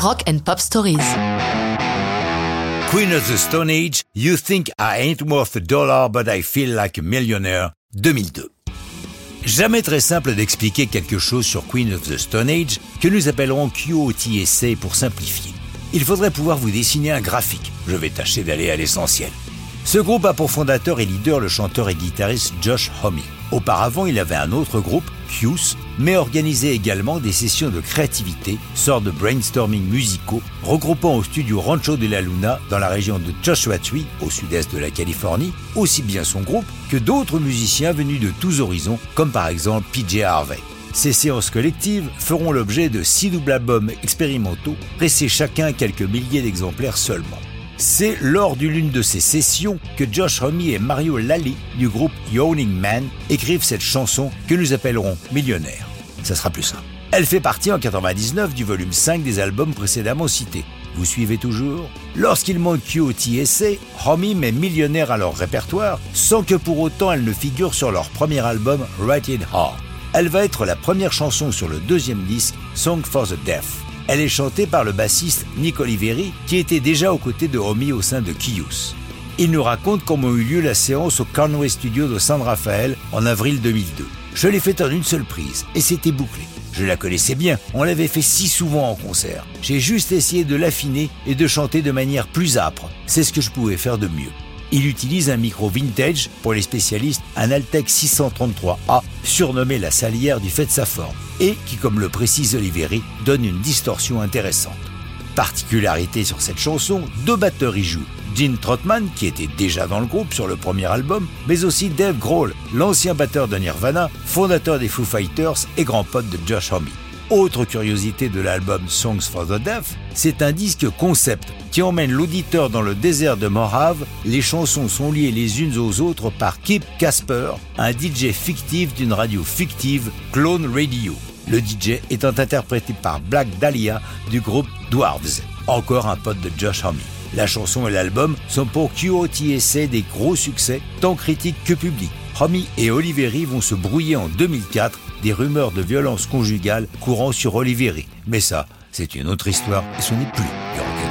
Rock and Pop Stories. Queen of the Stone Age, You Think I Ain't Worth a Dollar But I Feel Like a Millionaire, 2002. Jamais très simple d'expliquer quelque chose sur Queen of the Stone Age que nous appellerons QOTSA pour simplifier. Il faudrait pouvoir vous dessiner un graphique. Je vais tâcher d'aller à l'essentiel. Ce groupe a pour fondateur et leader le chanteur et guitariste Josh Homme. Auparavant, il avait un autre groupe, Q's, mais organisait également des sessions de créativité, sorte de brainstorming musicaux, regroupant au studio Rancho de la Luna dans la région de Joshua Tree, au sud-est de la Californie, aussi bien son groupe que d'autres musiciens venus de tous horizons, comme par exemple PJ Harvey. Ces séances collectives feront l'objet de six doubles albums expérimentaux, pressés chacun quelques milliers d'exemplaires seulement. C'est lors d'une de ces sessions que Josh Homme et Mario Lally du groupe Yawning Man écrivent cette chanson que nous appellerons Millionnaire. Ça sera plus simple. Elle fait partie en 99 du volume 5 des albums précédemment cités. Vous suivez toujours? Lorsqu'il manque QOTSA, Homme met Millionnaire à leur répertoire sans que pour autant elle ne figure sur leur premier album Write It Hard. Elle va être la première chanson sur le deuxième disque Song for the Deaf. Elle est chantée par le bassiste Nick Oliveri, qui était déjà aux côtés de Romy au sein de Kius. Il nous raconte comment eut lieu la séance au Conway Studio de San Rafael en avril 2002. Je l'ai faite en une seule prise et c'était bouclé. Je la connaissais bien, on l'avait fait si souvent en concert. J'ai juste essayé de l'affiner et de chanter de manière plus âpre. C'est ce que je pouvais faire de mieux. Il utilise un micro vintage, pour les spécialistes, un Altec 633A, surnommé la salière du fait de sa forme, et qui, comme le précise Oliveri, donne une distorsion intéressante. Particularité sur cette chanson, deux batteurs y jouent. Gene Trotman, qui était déjà dans le groupe sur le premier album, mais aussi Dave Grohl, l'ancien batteur de Nirvana, fondateur des Foo Fighters et grand pote de Josh Homme. Autre curiosité de l'album Songs for the Deaf, c'est un disque concept qui emmène l'auditeur dans le désert de Morave. Les chansons sont liées les unes aux autres par Kip Casper, un DJ fictif d'une radio fictive, Clone Radio. Le DJ étant interprété par Black Dahlia du groupe Dwarves, encore un pote de Josh Homme. La chanson et l'album sont pour QOTSA des gros succès, tant critiques que publics. Homme et Oliveri vont se brouiller en 2004 des rumeurs de violence conjugale courant sur Oliveri. Mais ça, c'est une autre histoire et ce n'est plus